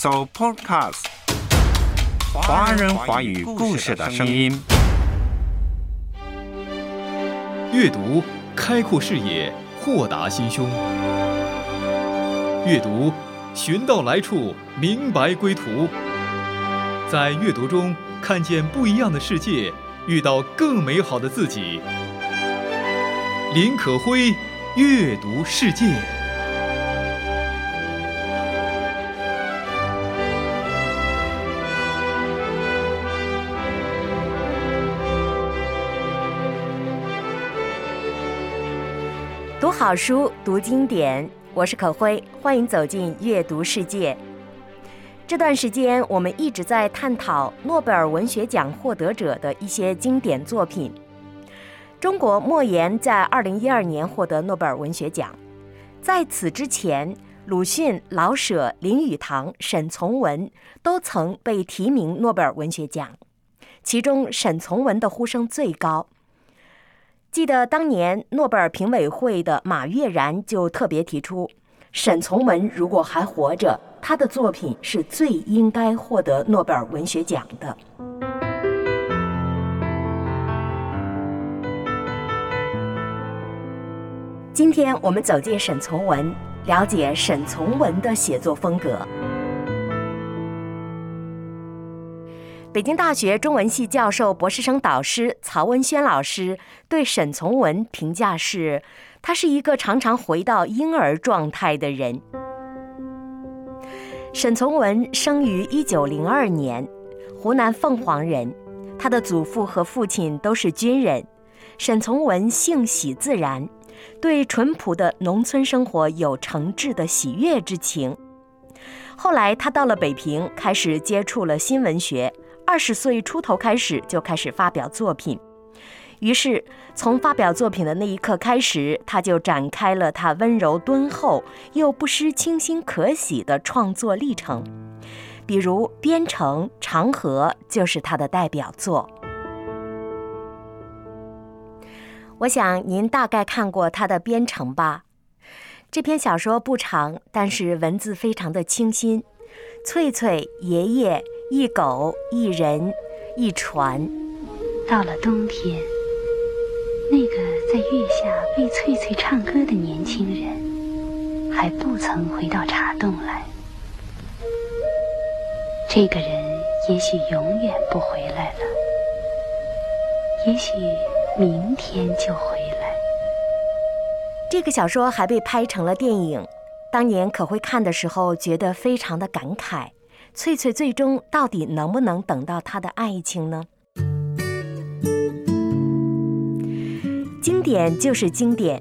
So Podcast，华人华语故事的声音。阅读开阔视野，豁达心胸。阅读寻到来处，明白归途。在阅读中看见不一样的世界，遇到更美好的自己。林可辉，阅读世界。好书，读经典，我是可辉，欢迎走进阅读世界。这段时间，我们一直在探讨诺贝尔文学奖获得者的一些经典作品。中国莫言在二零一二年获得诺贝尔文学奖，在此之前，鲁迅、老舍、林语堂、沈从文都曾被提名诺贝尔文学奖，其中沈从文的呼声最高。记得当年诺贝尔评委会的马悦然就特别提出，沈从文如果还活着，他的作品是最应该获得诺贝尔文学奖的。今天我们走进沈从文，了解沈从文的写作风格。北京大学中文系教授、博士生导师曹文轩老师对沈从文评价是：他是一个常常回到婴儿状态的人。沈从文生于一九零二年，湖南凤凰人，他的祖父和父亲都是军人。沈从文性喜自然，对淳朴的农村生活有诚挚的喜悦之情。后来他到了北平，开始接触了新文学。二十岁出头开始就开始发表作品，于是从发表作品的那一刻开始，他就展开了他温柔敦厚又不失清新可喜的创作历程。比如《边城》《长河》就是他的代表作。我想您大概看过他的《边城》吧？这篇小说不长，但是文字非常的清新。翠翠爷爷。一狗，一人，一船。到了冬天，那个在月下为翠翠唱歌的年轻人，还不曾回到茶洞来。这个人也许永远不回来了，也许明天就回来。这个小说还被拍成了电影，当年可会看的时候，觉得非常的感慨。翠翠最终到底能不能等到他的爱情呢？经典就是经典，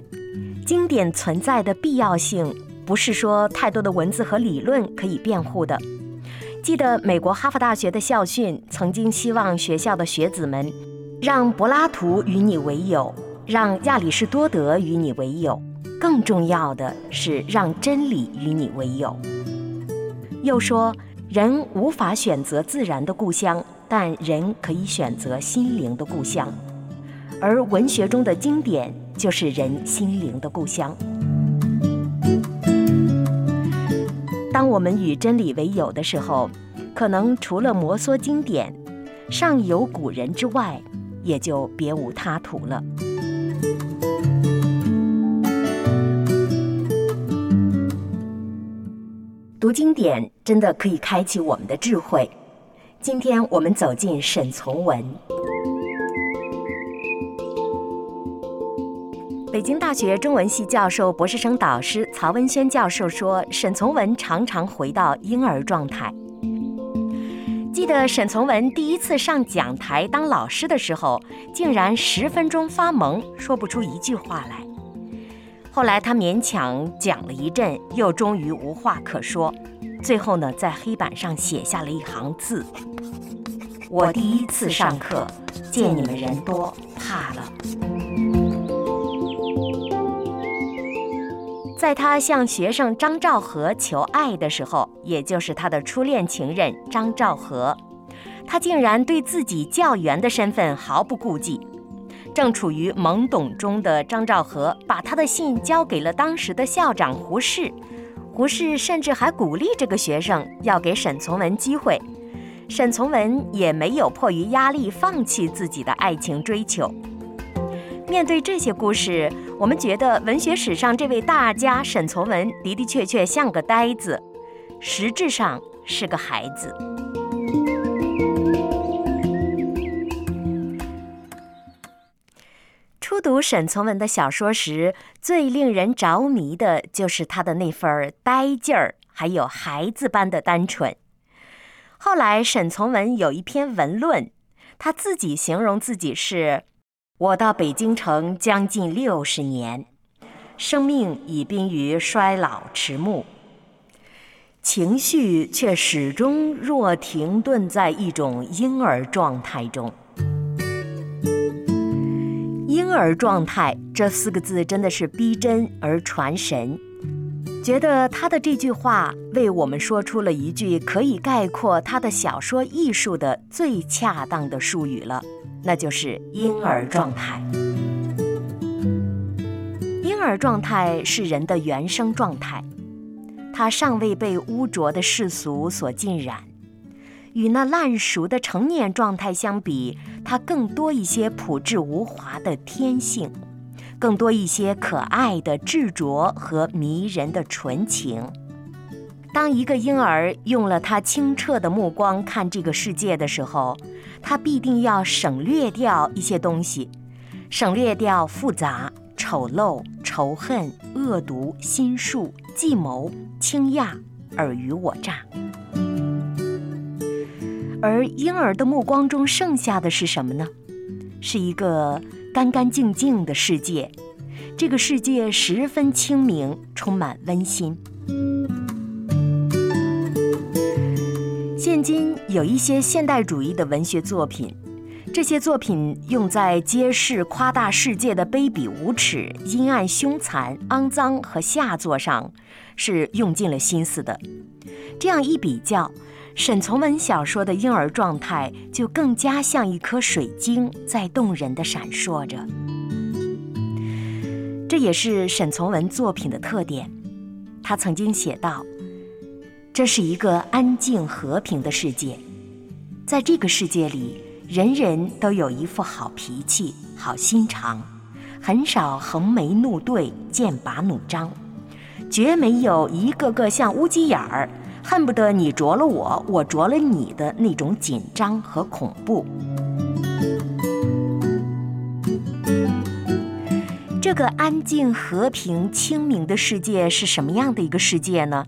经典存在的必要性不是说太多的文字和理论可以辩护的。记得美国哈佛大学的校训曾经希望学校的学子们让柏拉图与你为友，让亚里士多德与你为友，更重要的是让真理与你为友。又说。人无法选择自然的故乡，但人可以选择心灵的故乡，而文学中的经典就是人心灵的故乡。当我们与真理为友的时候，可能除了摩挲经典，上有古人之外，也就别无他途了。读经典真的可以开启我们的智慧。今天我们走进沈从文。北京大学中文系教授、博士生导师曹文轩教授说：“沈从文常常回到婴儿状态。记得沈从文第一次上讲台当老师的时候，竟然十分钟发懵，说不出一句话来。”后来他勉强讲了一阵，又终于无话可说。最后呢，在黑板上写下了一行字：“我第一次上课，见你们人多，怕了。”在他向学生张兆和求爱的时候，也就是他的初恋情人张兆和，他竟然对自己教员的身份毫不顾忌。正处于懵懂中的张兆和，把他的信交给了当时的校长胡适。胡适甚至还鼓励这个学生要给沈从文机会。沈从文也没有迫于压力放弃自己的爱情追求。面对这些故事，我们觉得文学史上这位大家沈从文的的确确像个呆子，实质上是个孩子。初读沈从文的小说时，最令人着迷的就是他的那份呆劲儿，还有孩子般的单纯。后来，沈从文有一篇文论，他自己形容自己是：“我到北京城将近六十年，生命已濒于衰老迟暮，情绪却始终若停顿在一种婴儿状态中。”“儿状态”这四个字真的是逼真而传神。觉得他的这句话为我们说出了一句可以概括他的小说艺术的最恰当的术语了，那就是婴儿状态。婴儿状态是人的原生状态，他尚未被污浊的世俗所浸染，与那烂熟的成年状态相比，他更多一些朴质无华的天性。更多一些可爱的执着和迷人的纯情。当一个婴儿用了他清澈的目光看这个世界的时候，他必定要省略掉一些东西，省略掉复杂、丑陋、仇恨、恶毒、心术、计谋、倾轧、尔虞我诈。而婴儿的目光中剩下的是什么呢？是一个。干干净净的世界，这个世界十分清明，充满温馨。现今有一些现代主义的文学作品，这些作品用在揭示夸大世界的卑鄙无耻、阴暗凶残、肮脏和下作上，是用尽了心思的。这样一比较。沈从文小说的婴儿状态就更加像一颗水晶，在动人的闪烁着。这也是沈从文作品的特点。他曾经写道：“这是一个安静和平的世界，在这个世界里，人人都有一副好脾气、好心肠，很少横眉怒对、剑拔弩张，绝没有一个个像乌鸡眼儿。”恨不得你啄了我，我啄了你的那种紧张和恐怖。这个安静、和平、清明的世界是什么样的一个世界呢？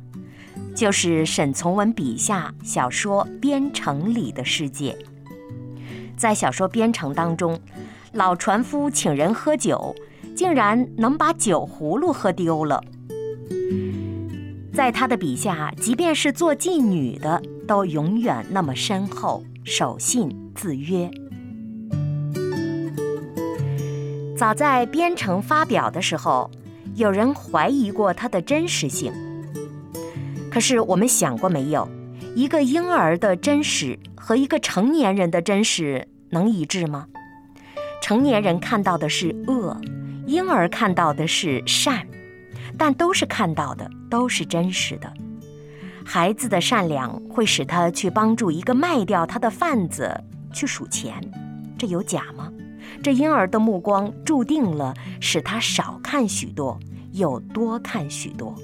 就是沈从文笔下小说《边城》里的世界。在小说《边城》当中，老船夫请人喝酒，竟然能把酒葫芦喝丢了。在他的笔下，即便是做妓女的，都永远那么深厚、守信、自约。早在《边城》发表的时候，有人怀疑过它的真实性。可是我们想过没有，一个婴儿的真实和一个成年人的真实能一致吗？成年人看到的是恶，婴儿看到的是善。但都是看到的，都是真实的。孩子的善良会使他去帮助一个卖掉他的贩子去数钱，这有假吗？这婴儿的目光注定了使他少看许多，又多看许多。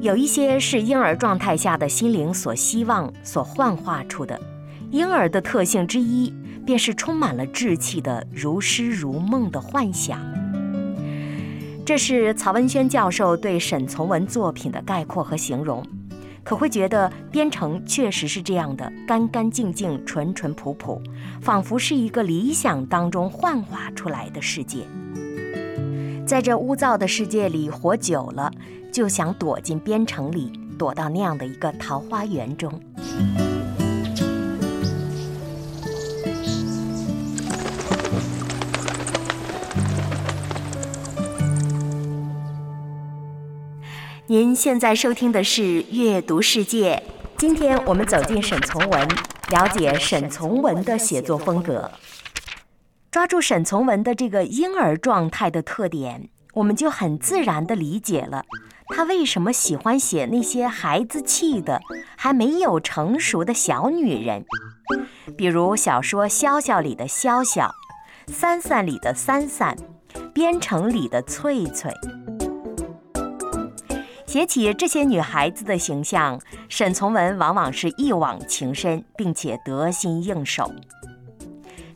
有一些是婴儿状态下的心灵所希望、所幻化出的。婴儿的特性之一，便是充满了稚气的如诗如梦的幻想。这是曹文轩教授对沈从文作品的概括和形容，可会觉得《边城》确实是这样的，干干净净、淳淳朴朴，仿佛是一个理想当中幻化出来的世界。在这污糟的世界里活久了，就想躲进边城里，躲到那样的一个桃花源中。您现在收听的是《阅读世界》，今天我们走进沈从文，了解沈从文的写作风格。抓住沈从文的这个婴儿状态的特点，我们就很自然地理解了他为什么喜欢写那些孩子气的、还没有成熟的小女人，比如小说《潇潇》里的潇潇，《三三》里的三三，《边城》里的翠翠。写起这些女孩子的形象，沈从文往往是一往情深，并且得心应手。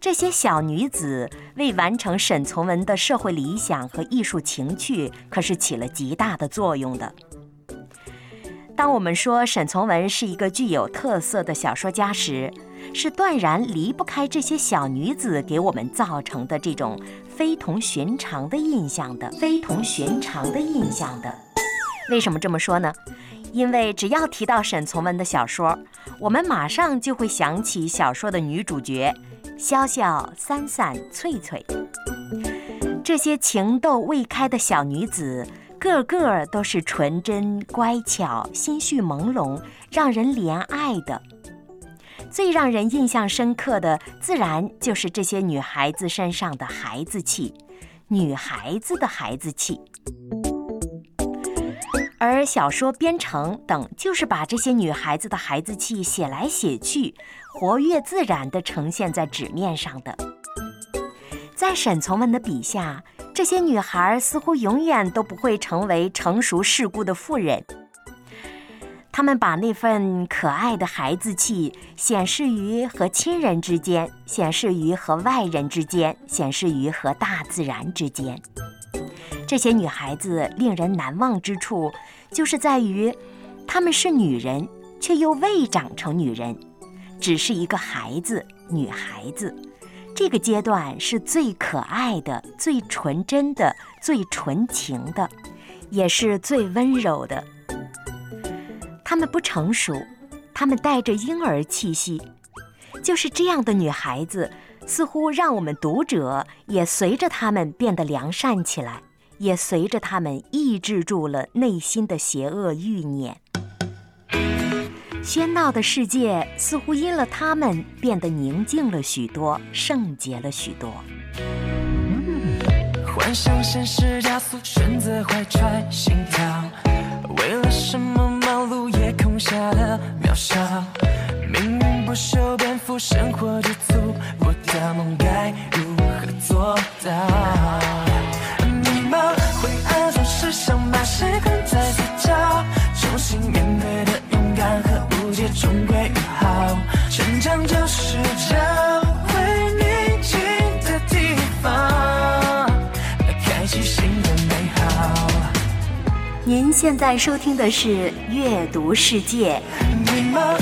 这些小女子为完成沈从文的社会理想和艺术情趣，可是起了极大的作用的。当我们说沈从文是一个具有特色的小说家时，是断然离不开这些小女子给我们造成的这种非同寻常的印象的。非同寻常的印象的。为什么这么说呢？因为只要提到沈从文的小说，我们马上就会想起小说的女主角。潇潇、三三、翠翠，这些情窦未开的小女子，个个都是纯真、乖巧、心绪朦胧，让人怜爱的。最让人印象深刻的，自然就是这些女孩子身上的孩子气，女孩子的孩子气。而小说《编程》等，就是把这些女孩子的孩子气写来写去，活跃自然地呈现在纸面上的。在沈从文的笔下，这些女孩似乎永远都不会成为成熟世故的妇人。她们把那份可爱的孩子气显示于和亲人之间，显示于和外人之间，显示于和大自然之间。这些女孩子令人难忘之处，就是在于，她们是女人，却又未长成女人，只是一个孩子，女孩子。这个阶段是最可爱的、最纯真的、最纯情的，也是最温柔的。她们不成熟，她们带着婴儿气息。就是这样的女孩子，似乎让我们读者也随着她们变得良善起来。也随着他们抑制住了内心的邪恶欲念，喧闹的世界似乎因了他们变得宁静了许多，圣洁了许多。幻想现实加速，选择怀揣心跳，为了什么忙碌也空下了渺小。命运不修边幅，生活之粗，我的梦该如何做到？时光再次找，重新面对的勇敢和误解终归于好。成长就是找回宁静的地方，开启新的美好。您现在收听的是《阅读世界》。迷茫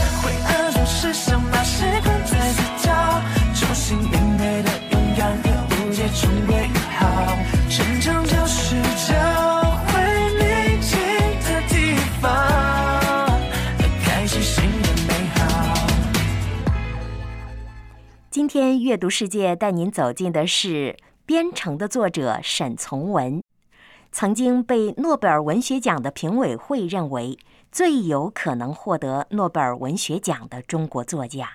天阅读世界带您走进的是《编程》的作者沈从文，曾经被诺贝尔文学奖的评委会认为最有可能获得诺贝尔文学奖的中国作家。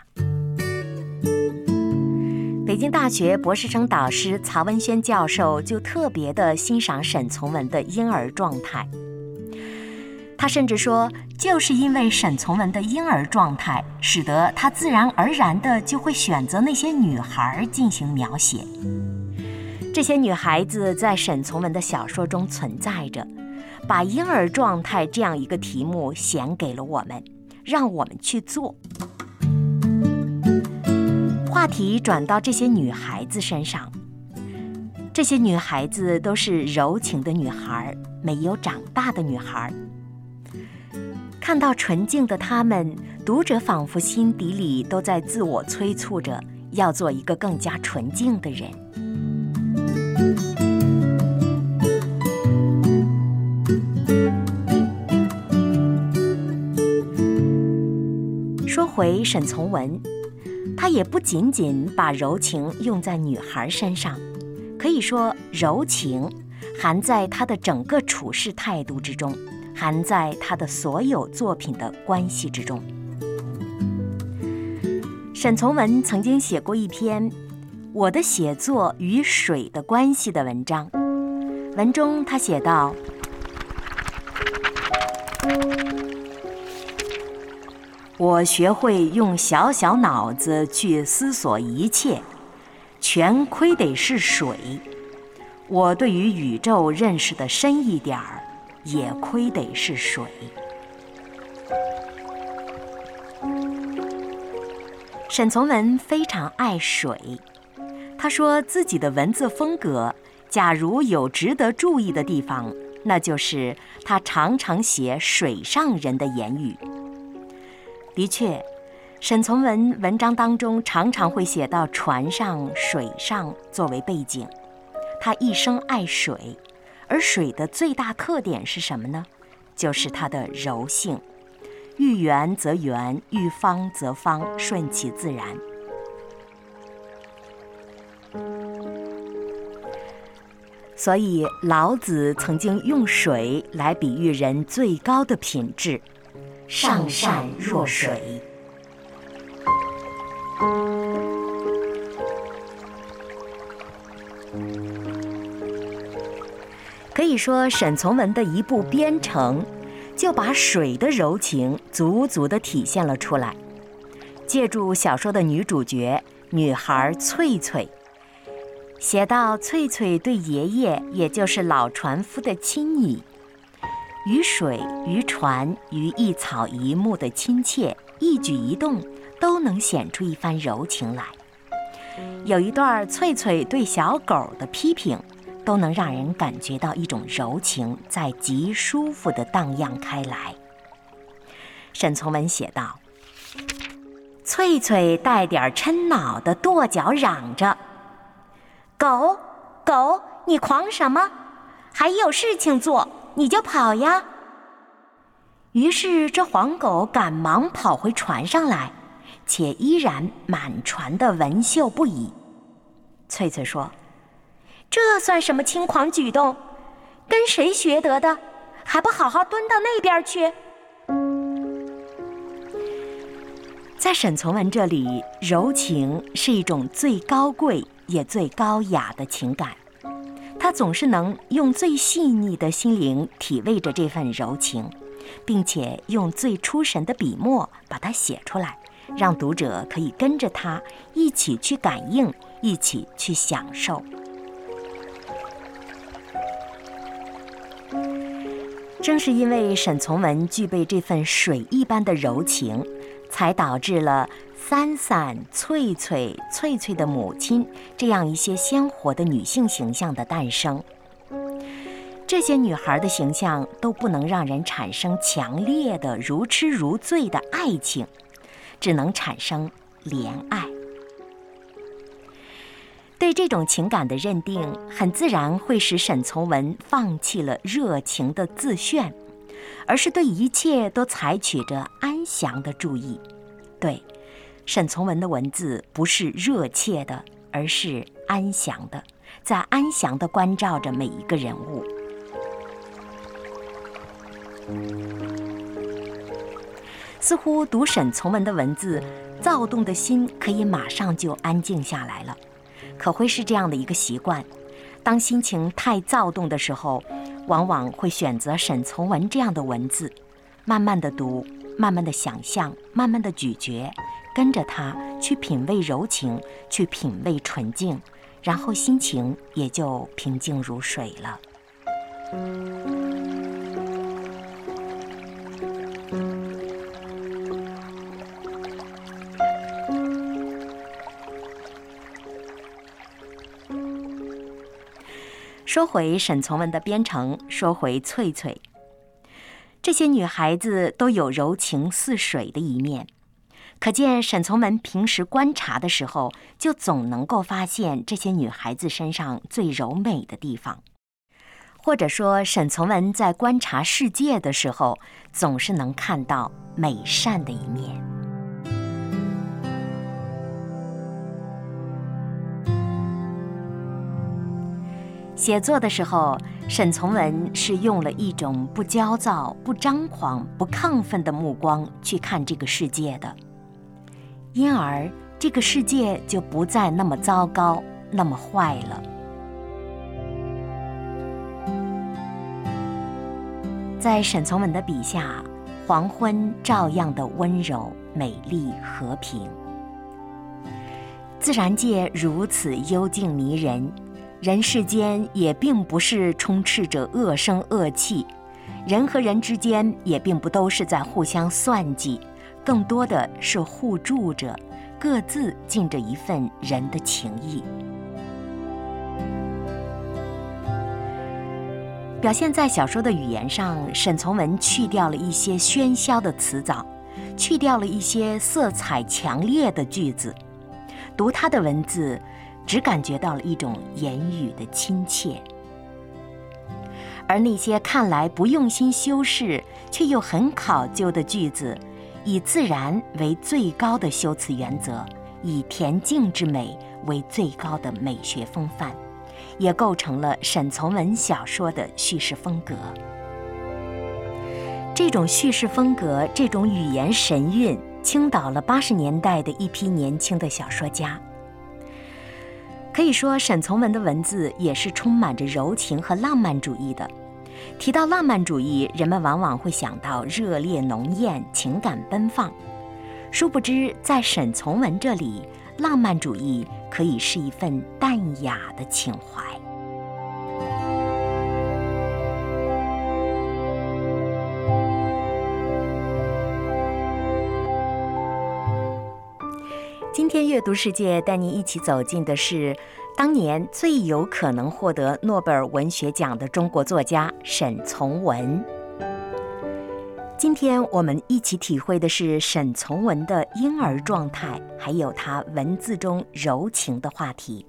北京大学博士生导师曹文轩教授就特别的欣赏沈从文的婴儿状态。他甚至说，就是因为沈从文的婴儿状态，使得他自然而然的就会选择那些女孩进行描写。这些女孩子在沈从文的小说中存在着，把婴儿状态这样一个题目显给了我们，让我们去做。话题转到这些女孩子身上，这些女孩子都是柔情的女孩，没有长大的女孩。看到纯净的他们，读者仿佛心底里都在自我催促着，要做一个更加纯净的人。说回沈从文，他也不仅仅把柔情用在女孩身上，可以说柔情含在他的整个处事态度之中。含在他的所有作品的关系之中。沈从文曾经写过一篇《我的写作与水的关系》的文章，文中他写道：“我学会用小小脑子去思索一切，全亏得是水。我对于宇宙认识的深一点儿，也亏得是水。”沈从文非常爱水，他说自己的文字风格，假如有值得注意的地方，那就是他常常写水上人的言语。的确，沈从文文章当中常常会写到船上、水上作为背景。他一生爱水，而水的最大特点是什么呢？就是它的柔性。遇圆则圆，遇方则方，顺其自然。所以老子曾经用水来比喻人最高的品质：上善若水。以说，沈从文的一部《边城》。就把水的柔情足足地体现了出来。借助小说的女主角女孩翠翠，写到翠翠对爷爷，也就是老船夫的亲昵，于水于船于一草一木的亲切，一举一动都能显出一番柔情来。有一段翠翠对小狗的批评。都能让人感觉到一种柔情在极舒服的荡漾开来。沈从文写道：“翠翠带点嗔恼的跺脚嚷着：‘狗，狗，你狂什么？还有事情做你就跑呀！’于是这黄狗赶忙跑回船上来，且依然满船的纹绣不已。翠翠说。”这算什么轻狂举动？跟谁学得的？还不好好蹲到那边去！在沈从文这里，柔情是一种最高贵也最高雅的情感，他总是能用最细腻的心灵体味着这份柔情，并且用最出神的笔墨把它写出来，让读者可以跟着他一起去感应，一起去享受。正是因为沈从文具备这份水一般的柔情，才导致了三三、翠翠、翠翠的母亲这样一些鲜活的女性形象的诞生。这些女孩的形象都不能让人产生强烈的如痴如醉的爱情，只能产生怜爱。对这种情感的认定，很自然会使沈从文放弃了热情的自炫，而是对一切都采取着安详的注意。对，沈从文的文字不是热切的，而是安详的，在安详的关照着每一个人物。似乎读沈从文的文字，躁动的心可以马上就安静下来了。可会是这样的一个习惯：当心情太躁动的时候，往往会选择沈从文这样的文字，慢慢的读，慢慢的想象，慢慢的咀嚼，跟着他去品味柔情，去品味纯净，然后心情也就平静如水了。说回沈从文的编程，说回翠翠，这些女孩子都有柔情似水的一面，可见沈从文平时观察的时候，就总能够发现这些女孩子身上最柔美的地方，或者说沈从文在观察世界的时候，总是能看到美善的一面。写作的时候，沈从文是用了一种不焦躁、不张狂、不亢奋的目光去看这个世界的，因而这个世界就不再那么糟糕、那么坏了。在沈从文的笔下，黄昏照样的温柔、美丽、和平。自然界如此幽静迷人，人世间也并不是充斥着恶声恶气，人和人之间也并不都是在互相算计，更多的是互助着，各自尽着一份人的情谊。表现在小说的语言上，沈从文去掉了一些喧嚣的词藻，去掉了一些色彩强烈的句子。读他的文字，只感觉到了一种言语的亲切，而那些看来不用心修饰却又很考究的句子，以自然为最高的修辞原则，以恬静之美为最高的美学风范，也构成了沈从文小说的叙事风格。这种叙事风格，这种语言神韵。倾倒了八十年代的一批年轻的小说家。可以说，沈从文的文字也是充满着柔情和浪漫主义的。提到浪漫主义，人们往往会想到热烈浓艳、情感奔放。殊不知，在沈从文这里，浪漫主义可以是一份淡雅的情怀。今天阅读世界带您一起走进的是当年最有可能获得诺贝尔文学奖的中国作家沈从文。今天我们一起体会的是沈从文的婴儿状态，还有他文字中柔情的话题。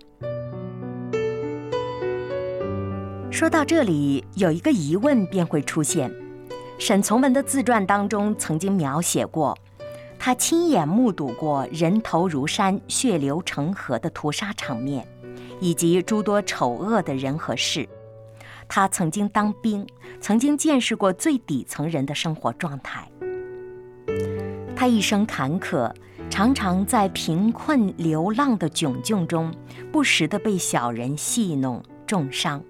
说到这里，有一个疑问便会出现：沈从文的自传当中曾经描写过。他亲眼目睹过人头如山、血流成河的屠杀场面，以及诸多丑恶的人和事。他曾经当兵，曾经见识过最底层人的生活状态。他一生坎坷，常常在贫困流浪的窘境中，不时地被小人戏弄、重伤。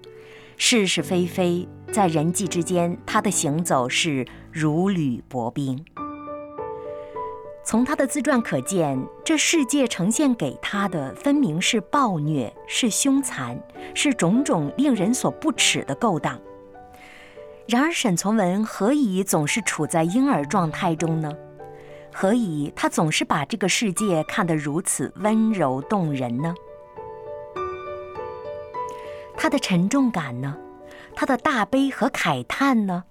是是非非，在人际之间，他的行走是如履薄冰。从他的自传可见，这世界呈现给他的分明是暴虐，是凶残，是种种令人所不齿的勾当。然而，沈从文何以总是处在婴儿状态中呢？何以他总是把这个世界看得如此温柔动人呢？他的沉重感呢？他的大悲和慨叹呢？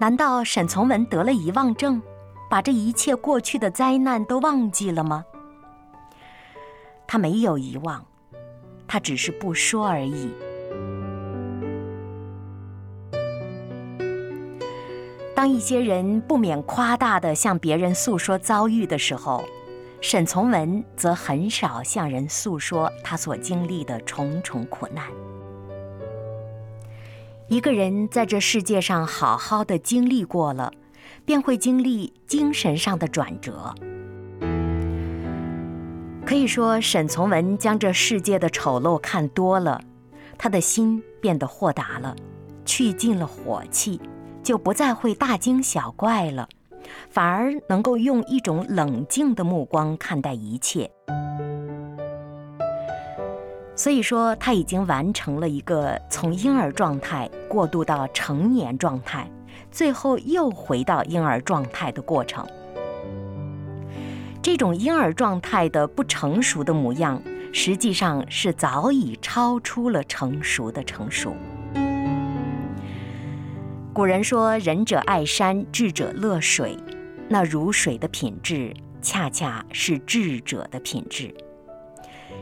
难道沈从文得了遗忘症？把这一切过去的灾难都忘记了吗？他没有遗忘，他只是不说而已。当一些人不免夸大的向别人诉说遭遇的时候，沈从文则很少向人诉说他所经历的重重苦难。一个人在这世界上好好的经历过了。便会经历精神上的转折。可以说，沈从文将这世界的丑陋看多了，他的心变得豁达了，去尽了火气，就不再会大惊小怪了，反而能够用一种冷静的目光看待一切。所以说，他已经完成了一个从婴儿状态过渡到成年状态。最后又回到婴儿状态的过程，这种婴儿状态的不成熟的模样，实际上是早已超出了成熟的成熟。古人说：“仁者爱山，智者乐水。”那如水的品质，恰恰是智者的品质。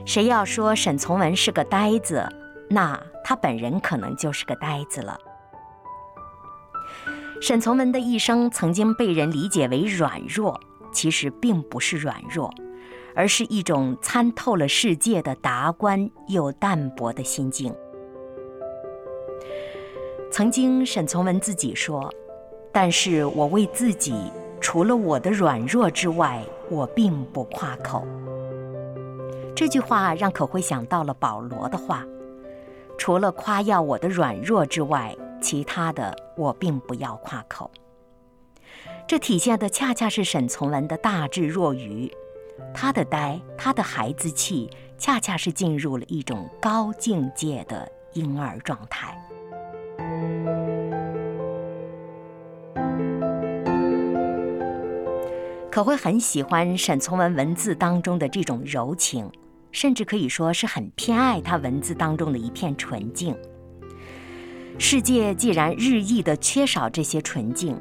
谁要说沈从文是个呆子，那他本人可能就是个呆子了。沈从文的一生曾经被人理解为软弱，其实并不是软弱，而是一种参透了世界的达观又淡泊的心境。曾经，沈从文自己说：“但是我为自己，除了我的软弱之外，我并不夸口。”这句话让可辉想到了保罗的话：“除了夸耀我的软弱之外。”其他的我并不要夸口。这体现的恰恰是沈从文的大智若愚，他的呆，他的孩子气，恰恰是进入了一种高境界的婴儿状态。可会很喜欢沈从文文字当中的这种柔情，甚至可以说是很偏爱他文字当中的一片纯净。世界既然日益的缺少这些纯净。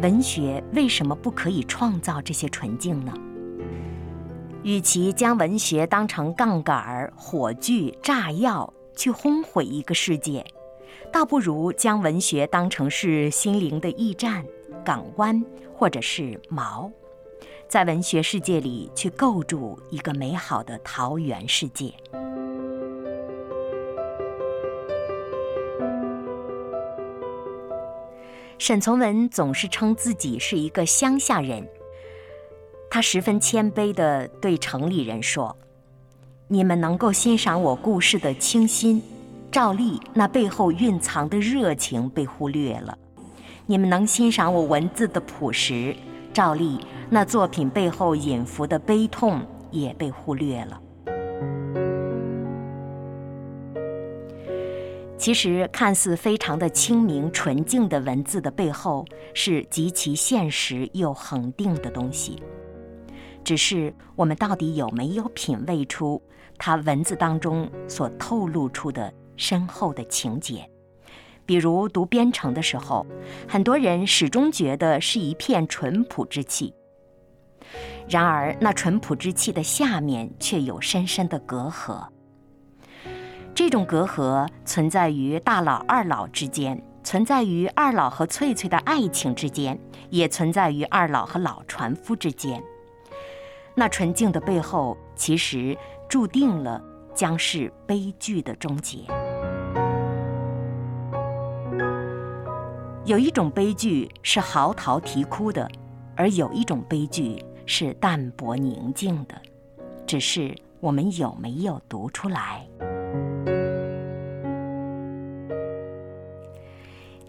文学为什么不可以创造这些纯净呢？与其将文学当成杠杆、火炬、炸药去轰毁一个世界，倒不如将文学当成是心灵的驿站、港湾，或者是锚，在文学世界里去构筑一个美好的桃源世界。沈从文总是称自己是一个乡下人，他十分谦卑地对城里人说：“你们能够欣赏我故事的清新，照例那背后蕴藏的热情被忽略了；你们能欣赏我文字的朴实，照例那作品背后隐伏的悲痛也被忽略了。”其实，看似非常的清明纯净的文字的背后，是极其现实又恒定的东西。只是我们到底有没有品味出他文字当中所透露出的深厚的情节？比如读《边城》的时候，很多人始终觉得是一片淳朴之气，然而那淳朴之气的下面却有深深的隔阂。这种隔阂存在于大佬二老之间，存在于二老和翠翠的爱情之间，也存在于二老和老船夫之间。那纯净的背后，其实注定了将是悲剧的终结。有一种悲剧是嚎啕啼哭的，而有一种悲剧是淡泊宁静的，只是我们有没有读出来？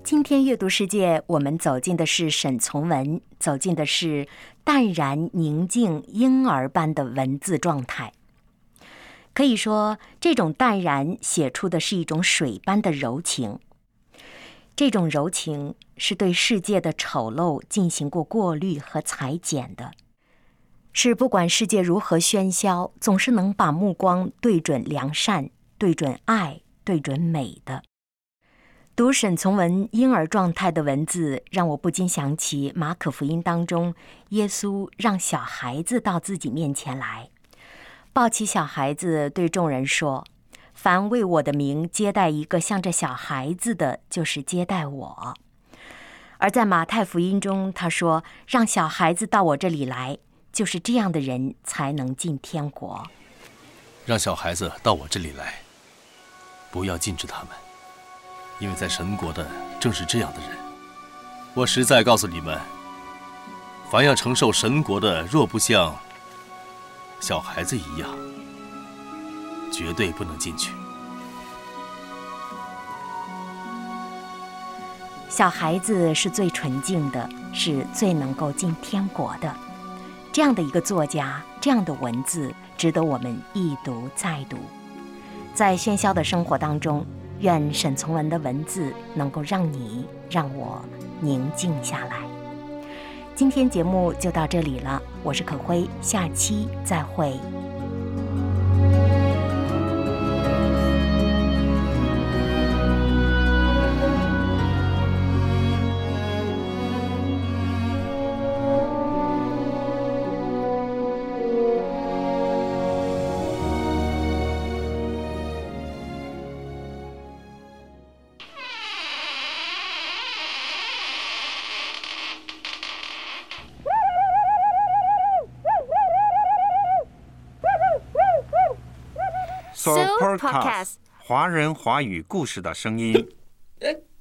今天阅读世界，我们走进的是沈从文，走进的是淡然宁静婴儿般的文字状态。可以说，这种淡然写出的是一种水般的柔情。这种柔情是对世界的丑陋进行过过滤和裁剪的，是不管世界如何喧嚣，总是能把目光对准良善、对准爱、对准美的。读沈从文婴儿状态的文字，让我不禁想起马可福音当中，耶稣让小孩子到自己面前来，抱起小孩子，对众人说：“凡为我的名接待一个像这小孩子的，就是接待我。”而在马太福音中，他说：“让小孩子到我这里来，就是这样的人才能进天国。”让小孩子到我这里来，不要禁止他们。因为在神国的正是这样的人，我实在告诉你们，凡要承受神国的，若不像小孩子一样，绝对不能进去。小孩子是最纯净的，是最能够进天国的。这样的一个作家，这样的文字，值得我们一读再读。在喧嚣的生活当中。愿沈从文的文字能够让你让我宁静下来。今天节目就到这里了，我是可辉，下期再会。procrast 华人华语故事的声音。